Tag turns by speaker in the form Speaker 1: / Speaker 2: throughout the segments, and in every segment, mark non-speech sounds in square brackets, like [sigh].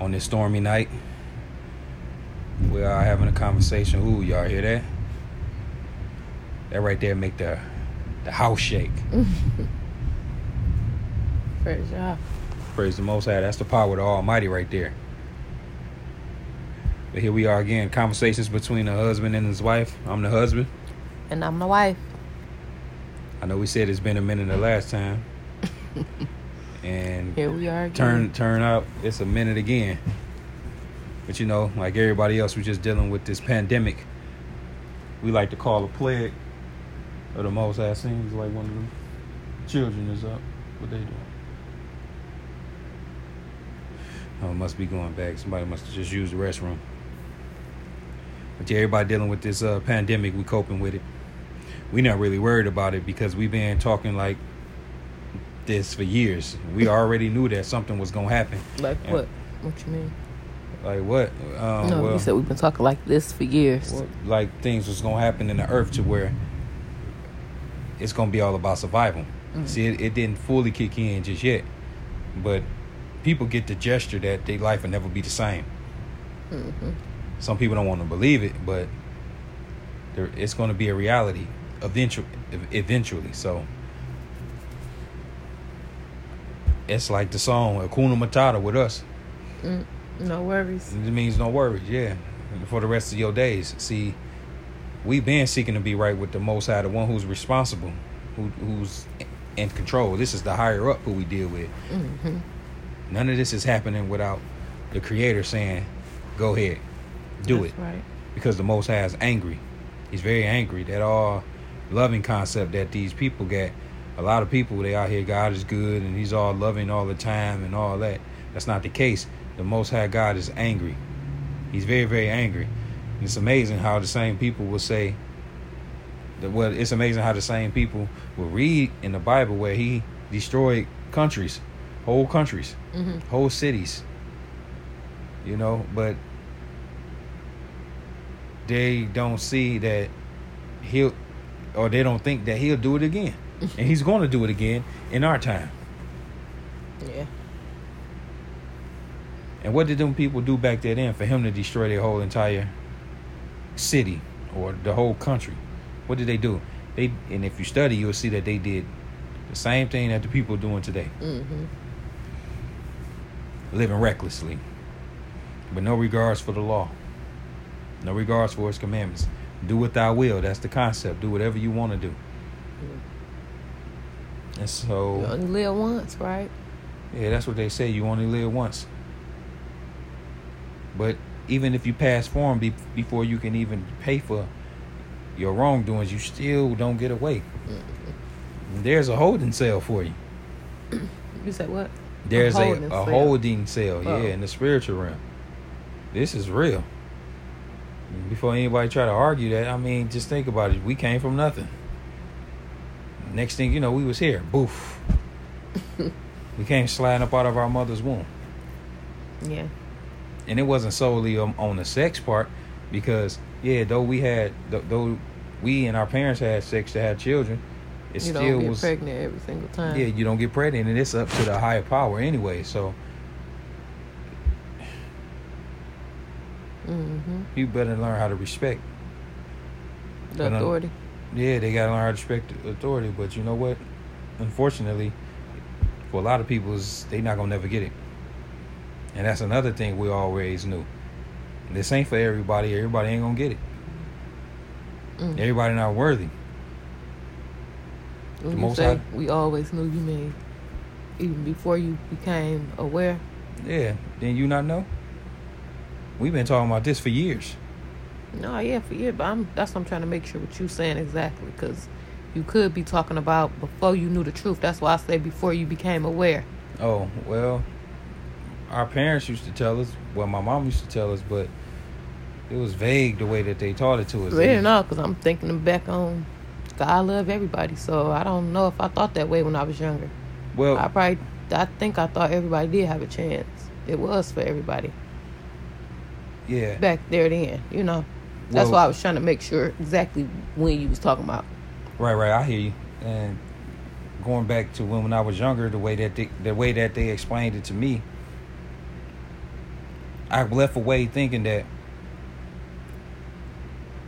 Speaker 1: on this stormy night. We are having a conversation. Ooh, y'all hear that? That right there make the the house shake. [laughs]
Speaker 2: Praise God.
Speaker 1: Praise the Most High. That's the power of the Almighty right there. But here we are again. Conversations between the husband and his wife. I'm the husband.
Speaker 2: And I'm the wife.
Speaker 1: I know we said it's been a minute the last time. [laughs] and
Speaker 2: Here we are again.
Speaker 1: turn turn up it's a minute again. But you know, like everybody else, we're just dealing with this pandemic. We like to call a plague of the most High seems like one of them children is up. What they doing? Oh, must be going back. Somebody must have just used the restroom. But yeah, everybody dealing with this uh, pandemic, we coping with it. We not really worried about it because we've been talking like this for years. We already knew that something was gonna happen.
Speaker 2: Like
Speaker 1: Yeah.
Speaker 2: what? What you mean?
Speaker 1: Like what? Um,
Speaker 2: no,
Speaker 1: well,
Speaker 2: you said we've been talking like this for years.
Speaker 1: well, like things was gonna happen in the earth to where it's gonna be all about survival.
Speaker 2: Mm.
Speaker 1: See, it, it didn't fully kick in just yet, but people get the gesture that their life will never be the same.
Speaker 2: hmm
Speaker 1: Some people don't want to believe it, but there, it's going to be a reality eventually. Eventually, so it's like the song "Hakuna Matata" with us.
Speaker 2: Mm, no worries.
Speaker 1: It means no worries, yeah. For the rest of your days. See, we've been seeking to be right with the Most High, the one who's responsible, who, who's in control. This is the higher up who we deal with.
Speaker 2: hmm
Speaker 1: None of this is happening without the Creator saying, "Go ahead, do
Speaker 2: That's
Speaker 1: it,"
Speaker 2: Right.
Speaker 1: because the Most High is angry. He's very angry. That all loving concept that these people get. A lot of people they out here, God is good and He's all loving all the time and all that. That's not the case. The Most High God is angry. He's very, very angry. And it's amazing how the same people will say that. Well, it's amazing how the same people will read in the Bible where He destroyed countries, whole countries,
Speaker 2: hmm
Speaker 1: whole cities. You know, but they don't see that he'll, or they don't think that he'll do it again, and he's going to do it again in our time.
Speaker 2: Yeah.
Speaker 1: And what did them people do back there then for him to destroy their whole entire city or the whole country? What did they do? They and if you study, you'll see that they did the same thing that the people are doing today,
Speaker 2: hmm
Speaker 1: living recklessly, but no regards for the law, no regards for His commandments. Do what Thou will. That's the concept. Do whatever you want to do. And
Speaker 2: You
Speaker 1: so,
Speaker 2: only live once, right?
Speaker 1: yeah, that's what they say. You only live once. But even if you pass form be- before you can even pay for your wrongdoings, you still don't get away. There's a holding cell for you. [coughs]
Speaker 2: You said what?
Speaker 1: There's a,
Speaker 2: holding
Speaker 1: a
Speaker 2: cell.
Speaker 1: holding cell,
Speaker 2: Oh.
Speaker 1: yeah, in the spiritual realm. This is real. Before anybody try to argue that, I mean, just think about it. We came from nothing. Next thing you know, we was here. Boof. [laughs] we came sliding up out of our mother's womb.
Speaker 2: Yeah.
Speaker 1: and it wasn't solely on the sex part because yeah though we had th- though we and our parents had sex to have children it
Speaker 2: you
Speaker 1: still
Speaker 2: don't get
Speaker 1: was
Speaker 2: pregnant every single time.
Speaker 1: yeah you don't get pregnant and it's up to the higher power anyway so
Speaker 2: hmm
Speaker 1: you better learn how to respect
Speaker 2: The authority.
Speaker 1: Yeah they gotta learn how to respect authority but you know what unfortunately for a lot of people is they not gonna never get it and that's another thing we always knew this ain't for everybody everybody ain't gonna get it
Speaker 2: Mm.
Speaker 1: everybody not worthy
Speaker 2: When
Speaker 1: the
Speaker 2: you
Speaker 1: Most
Speaker 2: say we always knew, you mean even before you became aware.
Speaker 1: Yeah, then you not know? We've been talking about this for years.
Speaker 2: No, yeah, for you, but I'm that's what I'm trying to make sure what you're saying exactly because you could be talking about before you knew the truth. That's why I say before you became aware.
Speaker 1: Oh, well, our parents used to tell us, well, my mom used to tell us, but it was vague the way that they taught it to us.
Speaker 2: Really not, because I'm thinking back on God love everybody. So I don't know if I thought that way when I was younger.
Speaker 1: Well,
Speaker 2: I probably I think I thought everybody did have a chance. It was for everybody
Speaker 1: yeah.
Speaker 2: back there then. You know, that's
Speaker 1: Well-
Speaker 2: why I was trying to make sure exactly when you was talking about.
Speaker 1: Right, right. I hear you. And going back to when, when I was younger, the way that they, the way that they explained it to me, I left away thinking that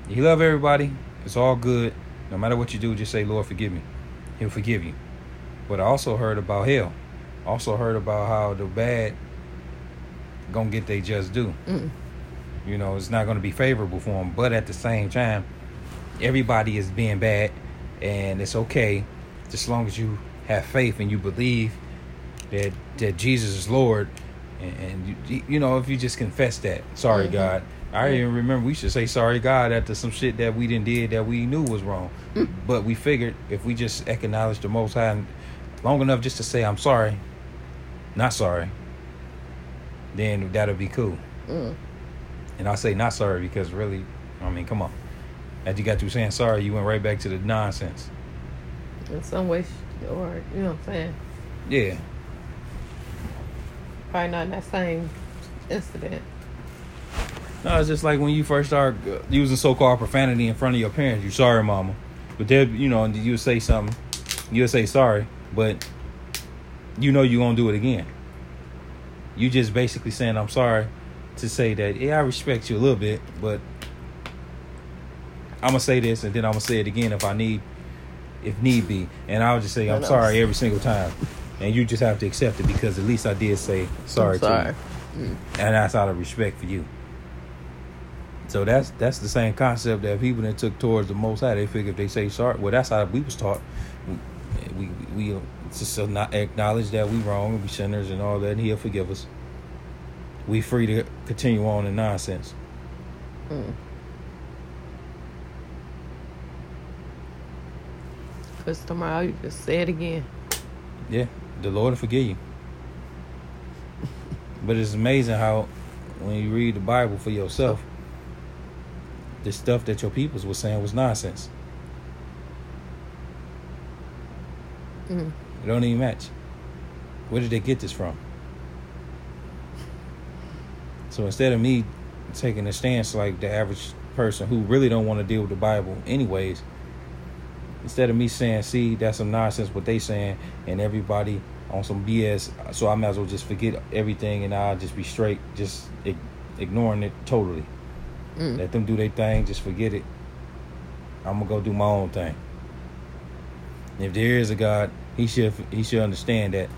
Speaker 1: you love everybody. It's all good. No matter what you do, just say, Lord, forgive me. He'll forgive you. But I also heard about hell. Also heard about how the bad gonna get they just due.
Speaker 2: Mm.
Speaker 1: You know, it's not gonna be favorable for them. But at the same time, everybody is being bad, and it's okay, just as long as you have faith and you believe that that Jesus is Lord, and, and you, you know if you just confess that, sorry
Speaker 2: Mhm.
Speaker 1: God. I even remember we should say sorry God after some shit that we didn't did that we knew was wrong,
Speaker 2: Mm.
Speaker 1: but we figured if we just acknowledge the Most High long enough just to say I'm sorry, not sorry, then that'll be cool. And I say not sorry because really, I mean, come on. After you got through saying sorry, you went right back to the nonsense.
Speaker 2: In some way, or you know what I'm saying?
Speaker 1: Yeah.
Speaker 2: Probably not in that same incident.
Speaker 1: No, it's just like when you first start using so-called profanity in front of your parents. You sorry, mama, but they, you know, and you say something, you'll say sorry, but you know you're gonna do it again. You just basically saying I'm sorry to say that yeah, I respect you a little bit, but I'm gonna say this and then I'm gonna say it again if I need, if need be, and I'll just say I'm sorry every single time, and you just have to accept it because at least I did say sorry,
Speaker 2: sorry.
Speaker 1: to you, and that's out of respect for you. So that's that's the same concept that people that took towards the Most High. They figure if they say sorry, well, that's how we was taught. We we, we just not acknowledge that we wrong and we sinners and all that, and He'll forgive us. We free to continue on in nonsense.
Speaker 2: Mm. Cause tomorrow you just say it again.
Speaker 1: Yeah, the Lord will forgive you. [laughs] but it's amazing how when you read the Bible for yourself, the stuff that your peoples were saying was nonsense.
Speaker 2: Mm.
Speaker 1: It don't even match. Where did they get this from? So instead of me taking a stance like the average person who really don't want to deal with the Bible anyways, instead of me saying, see, that's some nonsense what they saying and everybody on some BS, so I might as well just forget everything and I'll just be straight, just ignoring it totally.
Speaker 2: Mm.
Speaker 1: Let them do their thing, just forget it. I'm gonna go do my own thing. If there is a God, he should he should understand that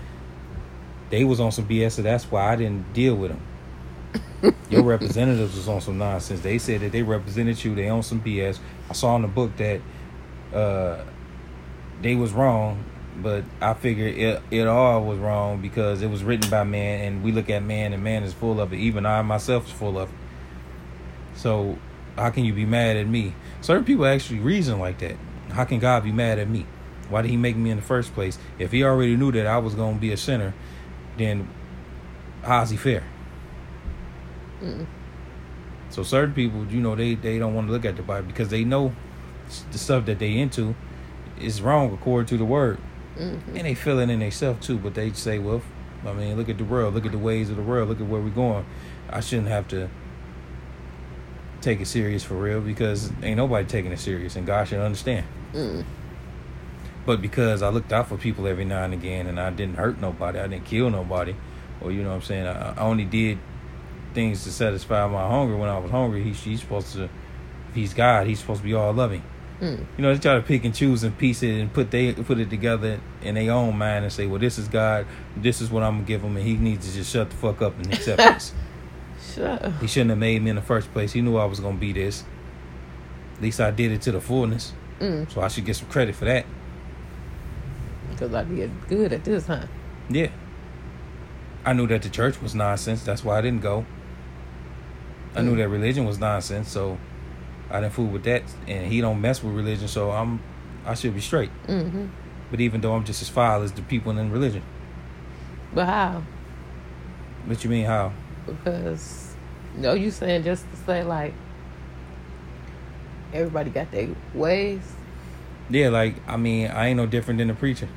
Speaker 1: they was on some BS, so that's why I didn't deal with them. Your representatives was on some nonsense. They said that they represented you. They on some BS. I saw in the book that uh, they was wrong, but I figured it it all was wrong because it was written by man, and we look at man, and man is full of it. Even I myself is full of it. So how can you be mad at me? Certain people actually reason like that. How can God be mad at me? Why did He make me in the first place? If He already knew that I was to be a sinner, then how's He fair?
Speaker 2: Mm.
Speaker 1: So certain people, you know, they they don't want to look at the Bible because they know the stuff that they into is wrong according to the Word,
Speaker 2: Mhm.
Speaker 1: and they feel it in themselves too. But they say, well, I mean, look at the world, look at the ways of the world, look at where we're going. I shouldn't have to take it serious for real because ain't nobody taking it serious, and God should understand.
Speaker 2: Mm.
Speaker 1: But because I looked out for people every now and again, and I didn't hurt nobody, I didn't kill nobody, or you know what I'm saying, I, I only did things to satisfy my hunger when I was hungry. He, he's supposed to, if he's God, he's supposed to be all loving.
Speaker 2: Mm.
Speaker 1: You know, they try to pick and choose and piece it and put they put it together in their own mind and say, well, this is God, this is what I'm gonna give him, and he needs to just shut the fuck up and accept [laughs] this.
Speaker 2: Sure.
Speaker 1: He shouldn't have made me in the first place. He knew I was gonna be this. At least I did it to the fullness,
Speaker 2: Mm.
Speaker 1: so I should get some credit for that.
Speaker 2: Because I did good at this, huh?
Speaker 1: Yeah. I knew that the church was nonsense. That's why I didn't go. I knew that religion was nonsense, so I didn't fool with that. And he don't mess with religion, so I'm I should be straight.
Speaker 2: Mm-hmm.
Speaker 1: But even though I'm just as foul as the people in religion,
Speaker 2: But how?
Speaker 1: what you mean how?
Speaker 2: Because, no, you saying just to say, like, everybody got their ways.
Speaker 1: Yeah, like I mean I ain't no different than the preacher.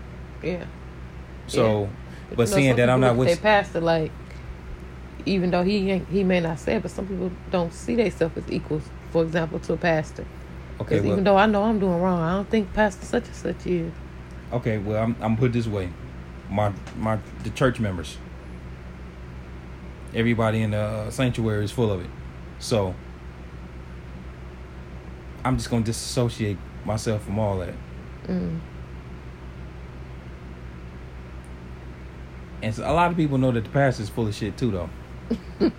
Speaker 2: Yeah.
Speaker 1: So, but,
Speaker 2: you know,
Speaker 1: seeing that I'm not with
Speaker 2: their pastor, like, even though he ain't, he may not say it, but some people don't see themselves as equals, for example, to a pastor.
Speaker 1: okay,
Speaker 2: Because
Speaker 1: well,
Speaker 2: even though I know I'm doing wrong, I don't think pastor such and such is.
Speaker 1: okay, well I'm I'm put this way, my my the church members. Everybody in the uh, sanctuary is full of it. So I'm just gonna disassociate myself from all that.
Speaker 2: Mm.
Speaker 1: And so a lot of people know that the pastor is full of shit too, though. [laughs]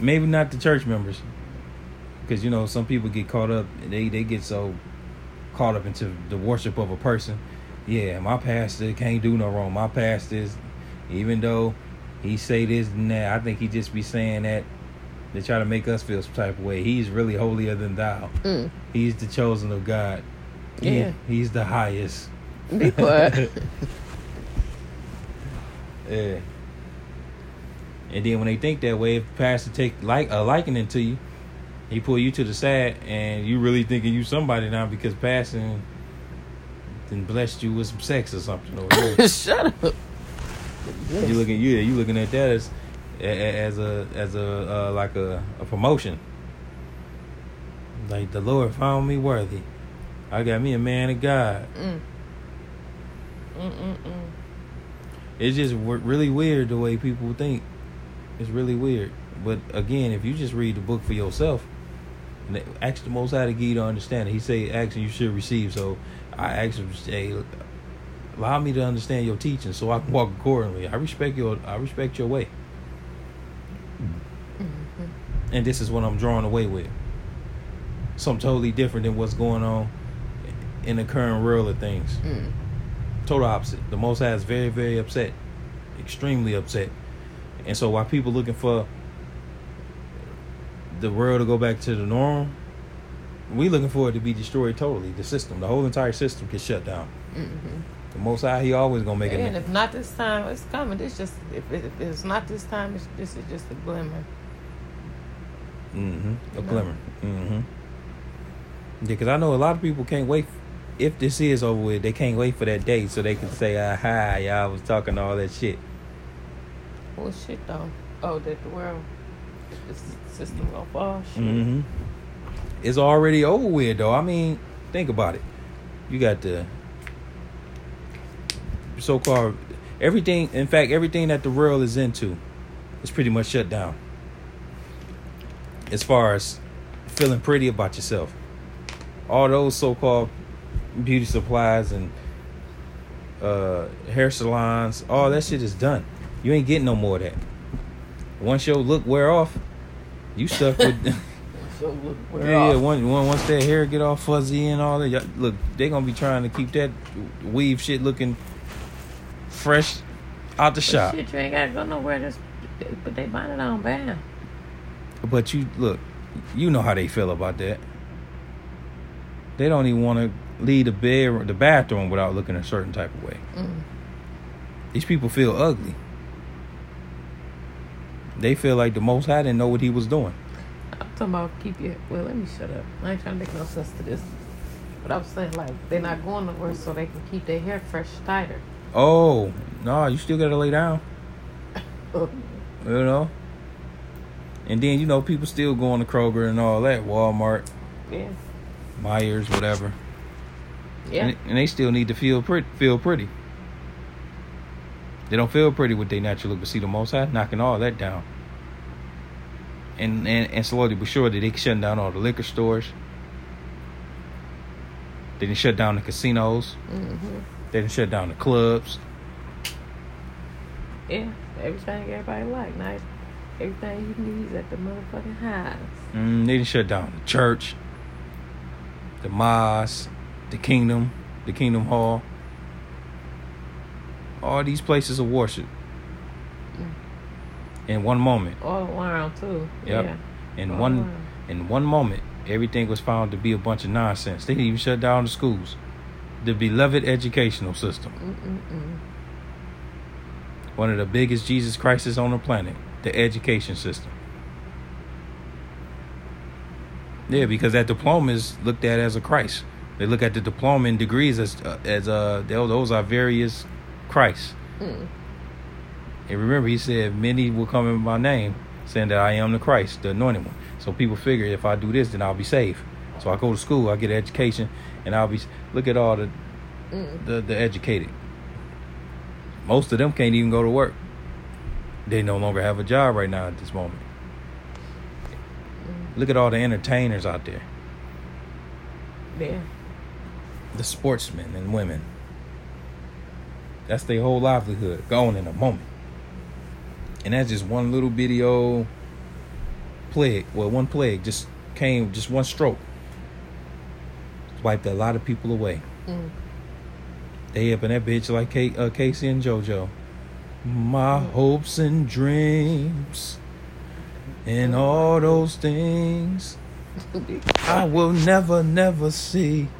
Speaker 1: Maybe not the church members, because you know some people get caught up. They they get so caught up into the worship of a person. Yeah, my pastor can't do no wrong. My pastor is, even though he say this and that, I think he just be saying that to try to make us feel some type of way. He's really holier than thou.
Speaker 2: Mm.
Speaker 1: He's the chosen of God. He-
Speaker 2: Yeah.
Speaker 1: he's the highest.
Speaker 2: Be quiet. [laughs]
Speaker 1: Yeah. And then when they think that way, if the pastor take like a likening to you, he pull you to the side, and you really thinking you somebody now because pastor then blessed you with some sex or something. Or. [laughs]
Speaker 2: Shut up.
Speaker 1: you looking, you you looking at that as as a as a uh, like a, a promotion. Like the Lord found me worthy. I got me a man of God.
Speaker 2: Mm. Mm-mm-mm.
Speaker 1: it's just w- really weird the way people think. It's really weird. But again, if you just read the book for yourself, and ask the Most High to give you to understand it. He say, "Ask and you should receive." So I ask him, "Say, allow me to understand your teaching, so I can walk accordingly." I respect your, I respect your way,
Speaker 2: Mm-hmm.
Speaker 1: and this is what I'm drawing away with. Something totally different than what's going on in the current world of things.
Speaker 2: Mm.
Speaker 1: Total opposite. The Most High is very, very upset, extremely upset, and so while people looking for the world to go back to the norm, we looking for it to be destroyed totally. The system, the whole entire system, can shut down.
Speaker 2: Mm-hmm.
Speaker 1: The Most High, he always gonna make it.
Speaker 2: And if not this time, it's coming. It's just if, it, if it's not this time, it's, this is just a glimmer.
Speaker 1: Mm-hmm. A
Speaker 2: No.
Speaker 1: glimmer. Mm-hmm. Yeah, because I know a lot of people can't wait. If this is over with, they can't wait for that day so they can say, "Aha, y'all was talking all that shit."
Speaker 2: Well, shit though. Oh, that the world, the system gonna fall. Shit.
Speaker 1: hmm It's already over with, though. I mean, think about it. You got the so-called everything. In fact, everything that the world is into is pretty much shut down. As far as feeling pretty about yourself, all those so-called beauty supplies and uh, hair salons, all that shit is done. You ain't getting no more of that. Once your look wear off, you stuck with. [laughs] [laughs]
Speaker 2: So
Speaker 1: Yeah, yeah. One, one, once that hair get all fuzzy and all that, look, they gonna be trying to keep that weave shit looking fresh out the
Speaker 2: But
Speaker 1: shop.
Speaker 2: Shit, you ain't gotta go nowhere. Just but they buying it on bam.
Speaker 1: But you look, you know how they feel about that. They don't even want to leave the bed, the bathroom without looking a certain type of way.
Speaker 2: Mm.
Speaker 1: These people feel ugly. They feel like the Most High didn't know what He was doing.
Speaker 2: I'm talking about keep your. Well, let me shut up. I ain't trying to make no sense to this. But I was saying like they're not going nowhere, so they can keep their hair fresh, tighter.
Speaker 1: Oh no, you still gotta lay down. [laughs] You know. And then you know people still going to Kroger and all that, Walmart,
Speaker 2: yeah,
Speaker 1: Meijer, whatever.
Speaker 2: yeah.
Speaker 1: And, and they still need to feel pretty. Feel pretty. They don't feel pretty with their natural look, but see the Most High knocking all that down. And and and slowly but surely they shut down all the liquor stores. They didn't shut down the casinos.
Speaker 2: hmm
Speaker 1: They didn't shut down the clubs.
Speaker 2: Yeah, everything everybody like. Nice. Everything you need is at the motherfucking highs.
Speaker 1: Mm, they didn't shut down the church, the mosque, the kingdom, the kingdom hall. All these places of worship. In one moment,
Speaker 2: All around too.
Speaker 1: Yep.
Speaker 2: Yeah.
Speaker 1: in
Speaker 2: All
Speaker 1: one
Speaker 2: around.
Speaker 1: in one moment, everything was found to be a bunch of nonsense. They didn't even shut down the schools, the beloved educational system,
Speaker 2: Mm-mm-mm.
Speaker 1: one of the biggest Jesus crises on the planet, the education system. Yeah, because that diploma is looked at as a Christ. They look at the diploma and degrees as uh, as uh those those are various Christ.
Speaker 2: Mm.
Speaker 1: And remember, he said, "Many will come in my name, saying that I am the Christ, the anointed one." So people figure if I do this, then I'll be saved. So I go to school, I get an education, and I'll be. Look at all the
Speaker 2: Mm.
Speaker 1: the, the educated. Most of them can't even go to work. They no longer have a job right now at this moment. Look at all the entertainers out there,
Speaker 2: Yeah.
Speaker 1: the sportsmen and women. That's their whole livelihood gone in a moment. And that's just one little bitty old plague. Well, one plague just came, just one stroke. Wiped a lot of people away.
Speaker 2: Mm.
Speaker 1: They up in that bitch like K- uh, K-Ci and JoJo. My hopes and dreams and all those things I will never, never see. [laughs]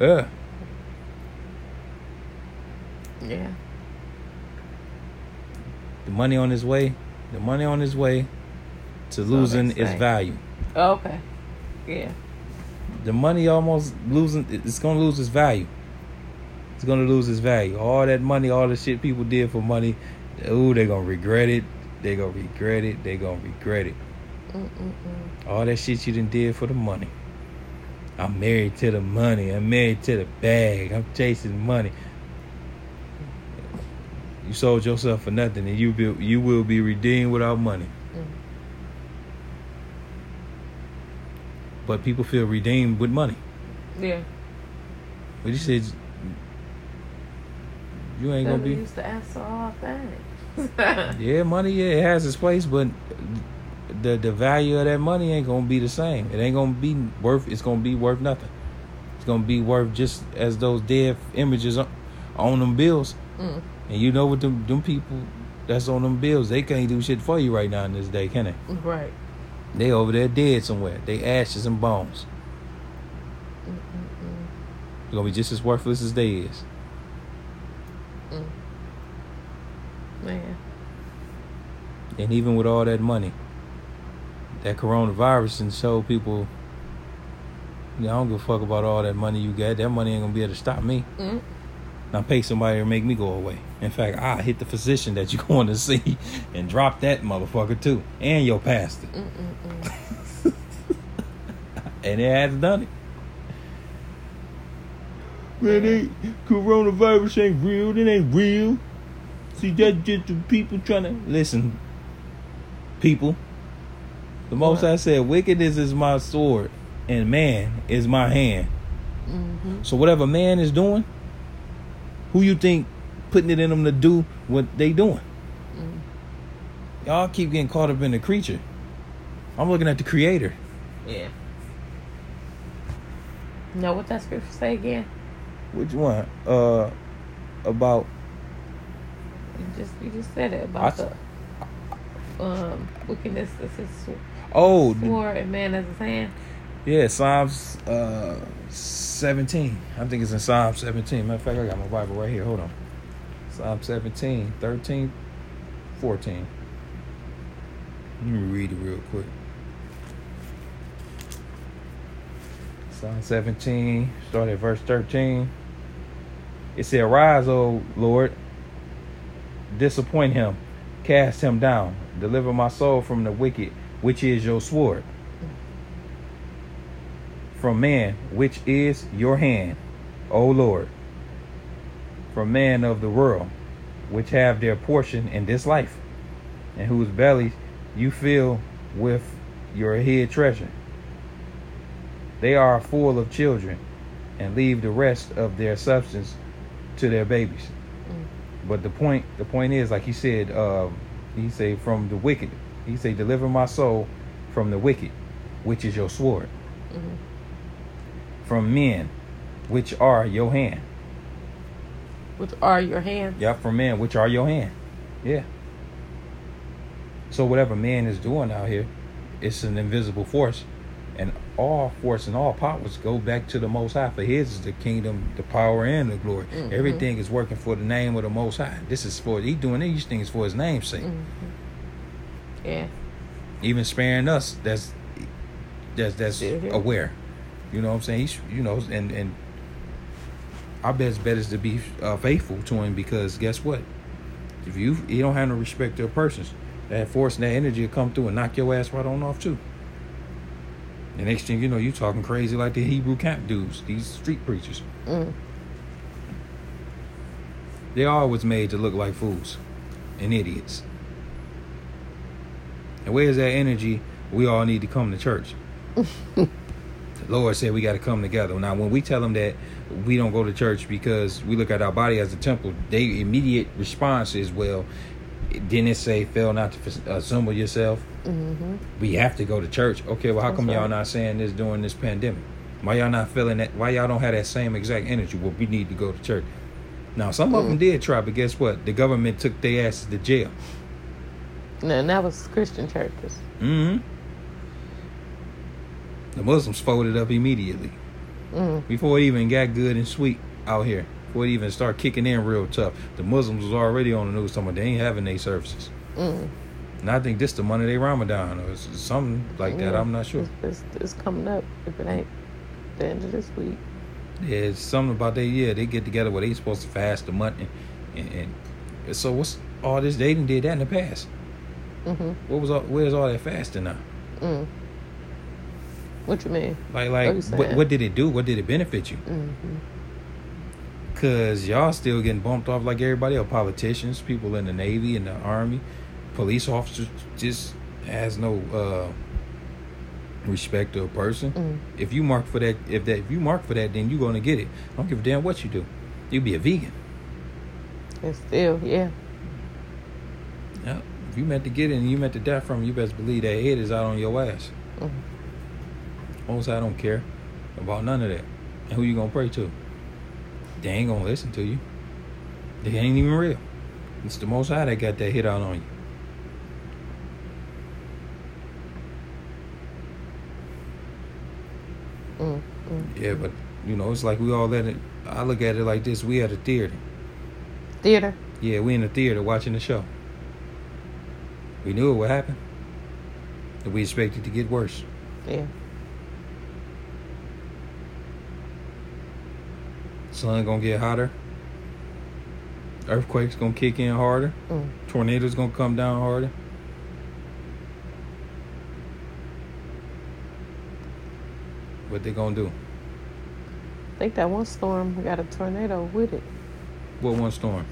Speaker 1: Yeah.
Speaker 2: Yeah.
Speaker 1: The money on his way, the money on his way to losing its value.
Speaker 2: Okay. Yeah.
Speaker 1: The money almost losing, it's gonna lose its value. It's gonna lose its value. All that money, all the shit people did for money, ooh, they gonna regret it. They gonna regret it. They gonna regret it.
Speaker 2: Mm-mm-mm.
Speaker 1: All that shit you done did for the money. I'm married to the money. I'm married to the bag. I'm chasing money. You sold yourself for nothing, and you be, you will be redeemed without money.
Speaker 2: Mm.
Speaker 1: But people feel redeemed with money.
Speaker 2: Yeah.
Speaker 1: But you said you ain't gonna be.
Speaker 2: used to answer all things. [laughs]
Speaker 1: Yeah, money. Yeah, it has its place, but the the value of that money ain't gonna be the same. It ain't gonna be worth. It's gonna be worth nothing. It's gonna be worth just as those dead images on, on them bills.
Speaker 2: Mm.
Speaker 1: And you know what them them people that's on them bills, they can't do shit for you right now in this day, can they?
Speaker 2: Right.
Speaker 1: They over there dead somewhere. They ashes and bones.
Speaker 2: Mm-mm-mm.
Speaker 1: They're gonna be just as worthless as they is.
Speaker 2: Mm. Man.
Speaker 1: And even with all that money, that coronavirus and show people, yeah, I don't give a fuck about all that money you got. That money ain't gonna be able to stop me.
Speaker 2: Mm.
Speaker 1: Now pay somebody to make me go away. In fact, I hit the physician that you're going [laughs] to see and drop that motherfucker too, and your pastor, [laughs] and it has done it. Man, they, coronavirus ain't real. It ain't real. See, that's just the people trying to listen. People, the most
Speaker 2: What?
Speaker 1: I said, wickedness is my sword, and man is my hand.
Speaker 2: Mm-hmm.
Speaker 1: So whatever man is doing, who you think putting it in them to do what they doing?
Speaker 2: Mm.
Speaker 1: Y'all keep getting caught up in the creature. I'm looking at the creator.
Speaker 2: Yeah. Know what that scripture say again?
Speaker 1: Which one? Uh, about
Speaker 2: You just you just said it about
Speaker 1: s-
Speaker 2: the um wickedness is his sw-
Speaker 1: oh
Speaker 2: sword and man as his hand.
Speaker 1: yeah, Psalms uh 17. I think it's in Psalm 17. Matter of fact, I got my Bible right here. Hold on. Psalm 17, 13, 14. Let me read it real quick. Psalm 17, start at verse 13. It said, Arise, O Lord, disappoint him, cast him down, deliver my soul from the wicked, which is your sword. From man, which is your hand, O Lord. From man of the world, which have their portion in this life, and whose bellies you fill with your hid treasure. They are full of children, and leave the rest of their substance to their babies.
Speaker 2: Mm.
Speaker 1: But the point, the point is, like he said, um, he say from the wicked. He said, deliver my soul from the wicked, which is your sword.
Speaker 2: Mhm.
Speaker 1: From men, which are your hand.
Speaker 2: Which are your hand?
Speaker 1: Yeah, from men, which are your hand. Yeah. So whatever man is doing out here, it's an invisible force, and all force and all powers go back to the Most High. For His is the kingdom, the power, and the glory.
Speaker 2: Mhm.
Speaker 1: Everything is working for the name of the Most High. This is for He doing these things for His name's sake.
Speaker 2: Mhm. Yeah.
Speaker 1: Even sparing us. That's that's that's aware. You know what I'm saying? He's you know, and and our best bet is to be uh, faithful to Him because guess what? If you you don't have no respect to a person, that force and that energy will come through and knock your ass right on off too. The next thing you know, you talking crazy like the Hebrew camp dudes, these street preachers.
Speaker 2: Mm.
Speaker 1: They all was made to look like fools and idiots. And where's that energy? We all need to come to church. [laughs] Lord said we got to come together. Now, when we tell them that we don't go to church because we look at our body as a temple, their immediate response is, well, didn't it say, fail not to assemble yourself?
Speaker 2: Mm-hmm.
Speaker 1: We have to go to church. Okay, well, how
Speaker 2: That's
Speaker 1: come y'all not saying this during this pandemic? Why y'all not feeling that? Why y'all don't have that same exact energy? Well, we need to go to church. Now, some of
Speaker 2: Mm.
Speaker 1: them did try, but guess what? The government took their asses to jail.
Speaker 2: And that was Christian churches.
Speaker 1: hmm The Muslims folded up immediately
Speaker 2: Mm.
Speaker 1: before it even got good and sweet out here. Before it even start kicking in real tough, the Muslims was already on the news talking about they ain't having their services.
Speaker 2: Mm.
Speaker 1: And I think this the money they Ramadan or something like that. I'm not sure.
Speaker 2: It's, it's, it's coming up if it ain't the end of this week.
Speaker 1: Yeah, it's something about they. Yeah, they get together where they supposed to fast the month, and, and, and so what's all this? They didn't did that in the past.
Speaker 2: Mm-hmm.
Speaker 1: What was all? Where's all that fasting now?
Speaker 2: Mm. What you mean?
Speaker 1: Like, like,
Speaker 2: you
Speaker 1: what, what did it do? What did it benefit you?
Speaker 2: Mm-hmm.
Speaker 1: Cause y'all still getting bumped off like everybody else. Politicians, people in the Navy in the Army, police officers just has no uh respect to a person.
Speaker 2: Mm.
Speaker 1: If you mark for that, if that, if you mark for that, then you're gonna get it. I don't give a damn what you do. You be a vegan.
Speaker 2: And still, yeah.
Speaker 1: Yeah. If you meant to get it and you meant to die from it, you best believe that head is out on your ass.
Speaker 2: Mm.
Speaker 1: Most I don't care about none of that. And who you gonna pray to? They ain't gonna listen to you. They ain't even real. It's the most high that got that hit out on you.
Speaker 2: Mm. Mm.
Speaker 1: Yeah, but you know, it's like we all let it I look at it like this, we at a theater.
Speaker 2: Theater.
Speaker 1: Yeah, we in the theater watching the show. We knew it would happen. And we expected to get worse.
Speaker 2: Yeah.
Speaker 1: Sun gonna get hotter. Earthquakes gonna kick in harder.
Speaker 2: Mm.
Speaker 1: Tornadoes gonna come down harder. What they gonna do?
Speaker 2: I think that one storm got a tornado with it.
Speaker 1: What one storm?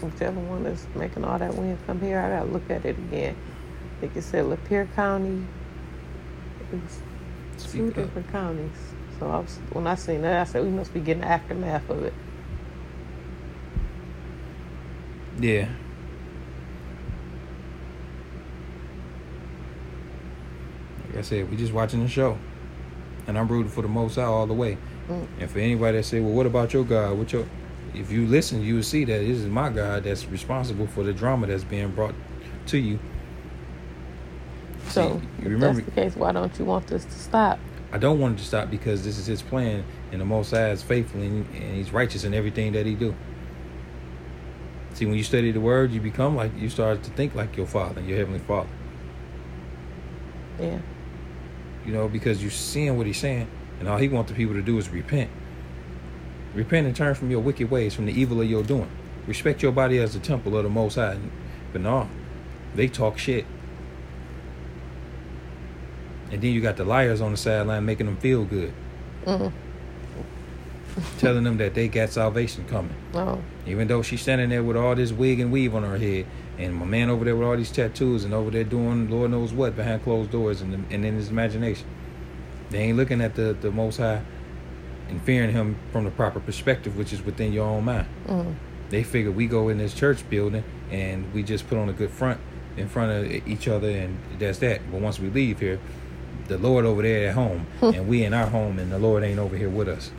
Speaker 2: Whichever one that's making all that wind come here, I gotta look at it again. I think it said Lapeer County. It's two
Speaker 1: Speak up.
Speaker 2: different counties. So I was, when I seen that, I said we must be getting the aftermath of it.
Speaker 1: Yeah. Like I said, we just watching the show. And I'm rooting for the most out all the way.
Speaker 2: Mm.
Speaker 1: And for anybody that say, well, what about your God? What your if you listen, you will see that this is my God that's responsible for the drama that's being brought to you.
Speaker 2: So
Speaker 1: See,
Speaker 2: if
Speaker 1: you remember
Speaker 2: that's the case, why don't you want this to stop?
Speaker 1: I don't want it to stop because this is his plan and the most high is faithful and, and he's righteous in everything that he do. See, when you study the word, you become like you start to think like your father, your heavenly father.
Speaker 2: Yeah.
Speaker 1: You know, because you're seeing what he's saying, and all he wants the people to do is repent. Repent and turn from your wicked ways, from the evil of your doing. Respect your body as the temple of the Most High. But no, they talk shit. And then you got the liars on the sideline making them feel good,
Speaker 2: Mm.
Speaker 1: telling them that they got salvation coming.
Speaker 2: Oh.
Speaker 1: Even though she's standing there with all this wig and weave on her head, and my man over there with all these tattoos, and over there doing Lord knows what behind closed doors and, and in his imagination. They ain't looking at the, the Most High and fearing Him from the proper perspective, which is within your own mind.
Speaker 2: Mm.
Speaker 1: They figure we go in this church building and we just put on a good front in front of each other, and that's that. But once we leave here, the Lord over there at home, and we in our home, and the Lord ain't over here with us.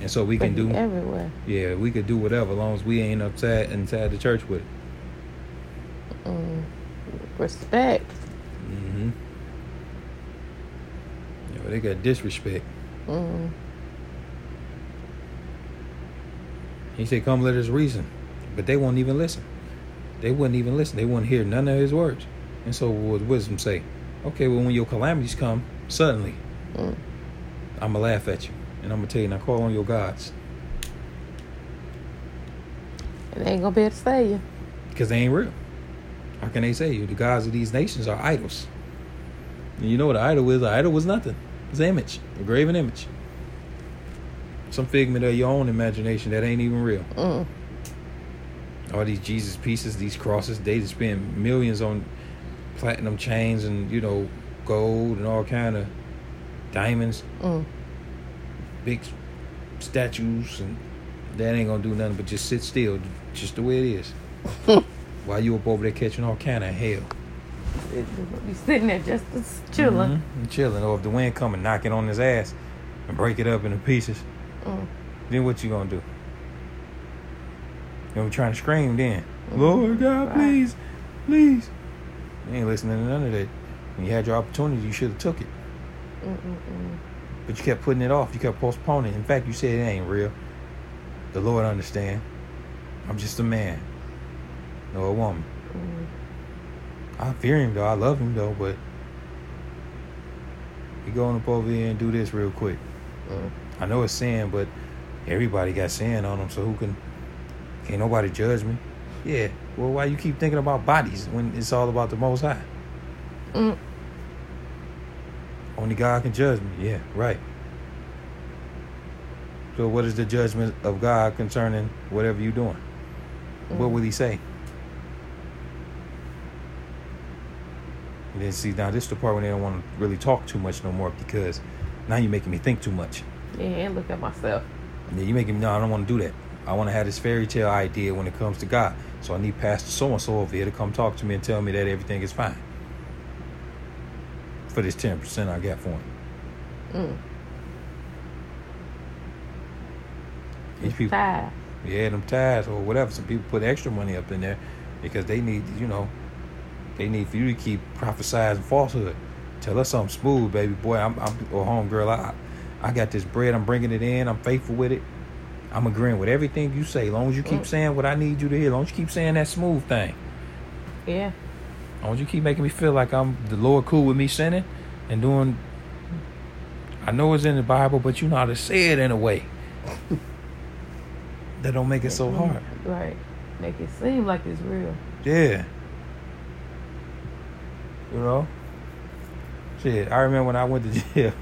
Speaker 1: And so we
Speaker 2: But
Speaker 1: can do
Speaker 2: everywhere.
Speaker 1: yeah, we could do whatever as long as we ain't upside inside the church with it.
Speaker 2: Mm. Respect.
Speaker 1: Mm-hmm. Yeah, but they got disrespect.
Speaker 2: Mm.
Speaker 1: He said, "Come, let us reason," but they won't even listen. They wouldn't even listen. They wouldn't hear none of his words. And so, what would wisdom say? Okay, well, when your calamities come suddenly,
Speaker 2: Mm.
Speaker 1: I'm gonna laugh at you, and I'm gonna tell you, now call on your gods,
Speaker 2: And they ain't gonna be able to save you.
Speaker 1: because they ain't real. How can they say you? The gods of these nations are idols. And you know what an idol is? An idol was nothing. It's an image, a graven image. Some figment of your own imagination that ain't even real.
Speaker 2: Mm.
Speaker 1: all these Jesus pieces, these crosses. They just spend millions on platinum chains and you know gold and all kind of diamonds,
Speaker 2: Mm.
Speaker 1: big statues, and that ain't gonna do nothing but just sit still, just the way it is. [laughs] While you up over there catching all kind of hell,
Speaker 2: Be sitting there just chilling.
Speaker 1: Mhm, chilling. Or if the wind come and knock it on his ass and break it up into pieces,
Speaker 2: Mm.
Speaker 1: then what you gonna do? You gonna be trying to scream then?
Speaker 2: Mhm.
Speaker 1: Lord God,
Speaker 2: Right.
Speaker 1: please, please. You ain't listening to none of that. When you had your opportunity, you should have took it.
Speaker 2: Mm-mm-mm.
Speaker 1: But you kept putting it off. You kept postponing. In fact, you said it ain't real. The Lord understand. I'm just a man, no a woman.
Speaker 2: Mm.
Speaker 1: I fear him though. I love him though. But we going up over here and do this real quick.
Speaker 2: Mm.
Speaker 1: I know it's sin, but everybody got sin on them. So who can? Can't nobody judge me. Yeah. Well, why you keep thinking about bodies when it's all about the Most High?
Speaker 2: Mm.
Speaker 1: Only God can judge me. Yeah, right. So what is the judgment of God concerning whatever you're doing? What
Speaker 2: Mm.
Speaker 1: will He say? And then see now this is the part when they don't want to really talk too much no more because now you're making me think too much.
Speaker 2: Yeah, and look at myself.
Speaker 1: Yeah, you're making me no, I don't want to do that. I want to have this fairy tale idea when it comes to God. So I need Pastor so and so over here to come talk to me and tell me that everything is fine. For this ten percent I got for him.
Speaker 2: Mm.
Speaker 1: These people. Yeah, them ties or whatever. Some people put extra money up in there because they need, you know, they need for you to keep prophesizing falsehood. Tell us something smooth, baby boy. I'm, I'm or home girl. I, I got this bread. I'm bringing it in. I'm faithful with it. I'm agreeing with everything you say. As long as you keep
Speaker 2: Mm.
Speaker 1: saying what I need you to hear. As long as you keep saying that smooth thing.
Speaker 2: Yeah.
Speaker 1: As long as you keep making me feel like I'm the Lord cool with me sinning and doing. I know it's in the Bible, but you know how to say it in a way [laughs] that don't make it so hard.
Speaker 2: Right. Make it seem like it's real.
Speaker 1: Yeah. You know? Shit, I remember when I went to [laughs] jail,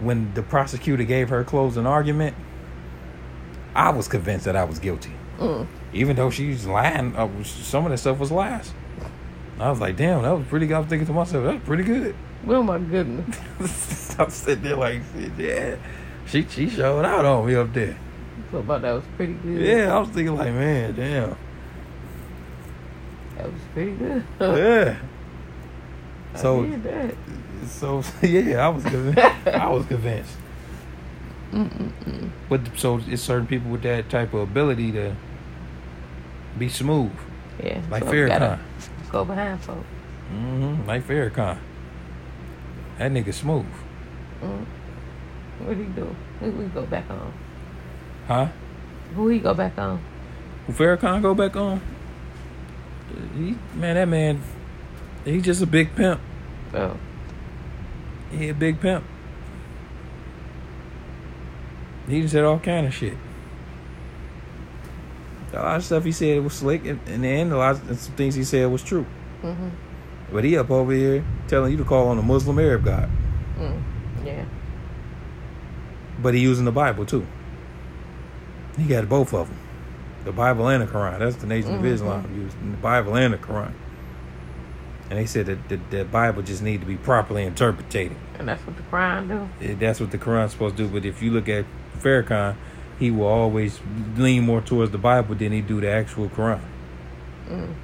Speaker 1: when the prosecutor gave her closing argument, I was convinced that I was guilty.
Speaker 2: Mm.
Speaker 1: Even though she's lying, uh, some of that stuff was lies. I was like, damn, that was pretty good. I was thinking to myself, that was pretty good.
Speaker 2: Oh my goodness. [laughs]
Speaker 1: I'm sitting there like, yeah. She she showed out on me up there.
Speaker 2: So about that was pretty good.
Speaker 1: Yeah, I was thinking like, man, damn.
Speaker 2: That was pretty good. [laughs]
Speaker 1: Yeah.
Speaker 2: I
Speaker 1: So. So [laughs] yeah, I was convinced. I was convinced.
Speaker 2: Mm-mm-mm.
Speaker 1: But so it's certain people with that type of ability to be smooth,
Speaker 2: Yeah.
Speaker 1: like
Speaker 2: so
Speaker 1: Farrakhan.
Speaker 2: Go behind folks.
Speaker 1: Mm-hmm. Like Farrakhan. That nigga smooth,
Speaker 2: Mm. What he do? Who we go back on?
Speaker 1: huh?
Speaker 2: Who he go back on?
Speaker 1: Who Farrakhan go back on? He, man, that man, he just a big pimp.
Speaker 2: Oh.
Speaker 1: He a big pimp. He just said all kind of shit. A lot of stuff he said was slick, and in the end, a lot of some things he said was true.
Speaker 2: Mm-hmm.
Speaker 1: But he up over here telling you to call on a Muslim Arab God.
Speaker 2: Mm. Yeah.
Speaker 1: But he using the Bible too. He got both of them. The Bible and the Quran. That's the Nation of
Speaker 2: Mhm.
Speaker 1: Islam using the Bible and the Quran. And they said that the, the Bible just need to be properly interpreted.
Speaker 2: And that's what the Quran do.
Speaker 1: That's what the Quran's supposed to do. But if you look at Farrakhan, he will always lean more towards the Bible than he do the actual Quran.
Speaker 2: Mm.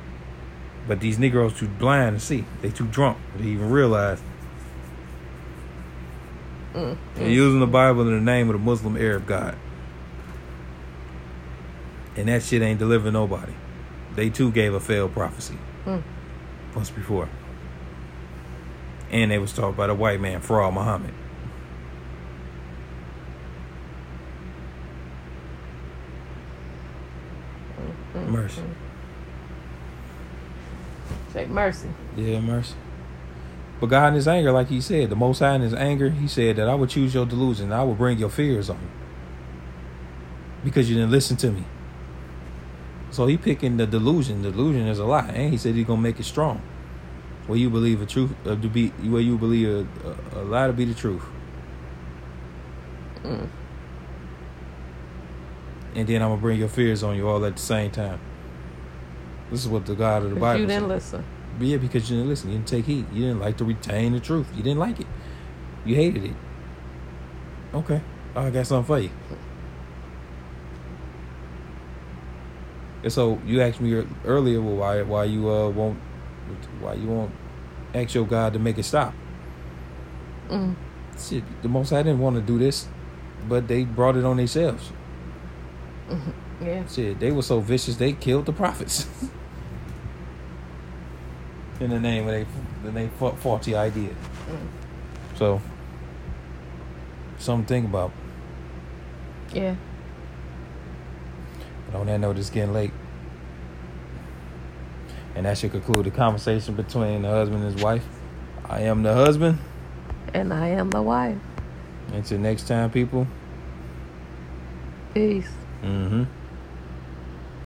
Speaker 1: But these Negroes too blind to see. They too drunk to even realize
Speaker 2: Mm.
Speaker 1: They're using the Bible in the name of the Muslim Arab God. And that shit ain't deliver nobody. They too gave a failed prophecy
Speaker 2: Mm.
Speaker 1: once before. And they was taught by the white man, Fard Muhammad.
Speaker 2: Mm.
Speaker 1: Mercy.
Speaker 2: Say mercy.
Speaker 1: Yeah, mercy. But God in his anger, like he said, the most high in his anger, he said that I would choose your delusion. I will bring your fears on you. Because you didn't listen to me. So he picking the delusion. Delusion is a lie. And he said he's gonna make it strong. Where you believe a truth uh, to be where you believe a, a, a lie to be the truth.
Speaker 2: Mm.
Speaker 1: And then I'm gonna bring your fears on you all at the same time. This is what the God of the Bible
Speaker 2: you didn't
Speaker 1: said.
Speaker 2: listen.
Speaker 1: But yeah, because you didn't listen. You didn't take heed. You didn't like to retain the truth. You didn't like it. You hated it. Okay. I got something for you. And so you asked me earlier, well, why why you uh won't why you won't ask your God to make it stop?
Speaker 2: Mm.
Speaker 1: Shit, the most I didn't want to do this, but they brought it on themselves.
Speaker 2: Yeah.
Speaker 1: Shit, they were so vicious they killed the prophets. [laughs] In the name of they, the name fa- faulty idea.
Speaker 2: Mm.
Speaker 1: So, something to think about.
Speaker 2: Yeah.
Speaker 1: But on that note, it's getting late. And that should conclude the conversation between the husband and his wife. I am the husband.
Speaker 2: And I am the wife.
Speaker 1: Until next time, people.
Speaker 2: Peace.
Speaker 1: Mm-hmm.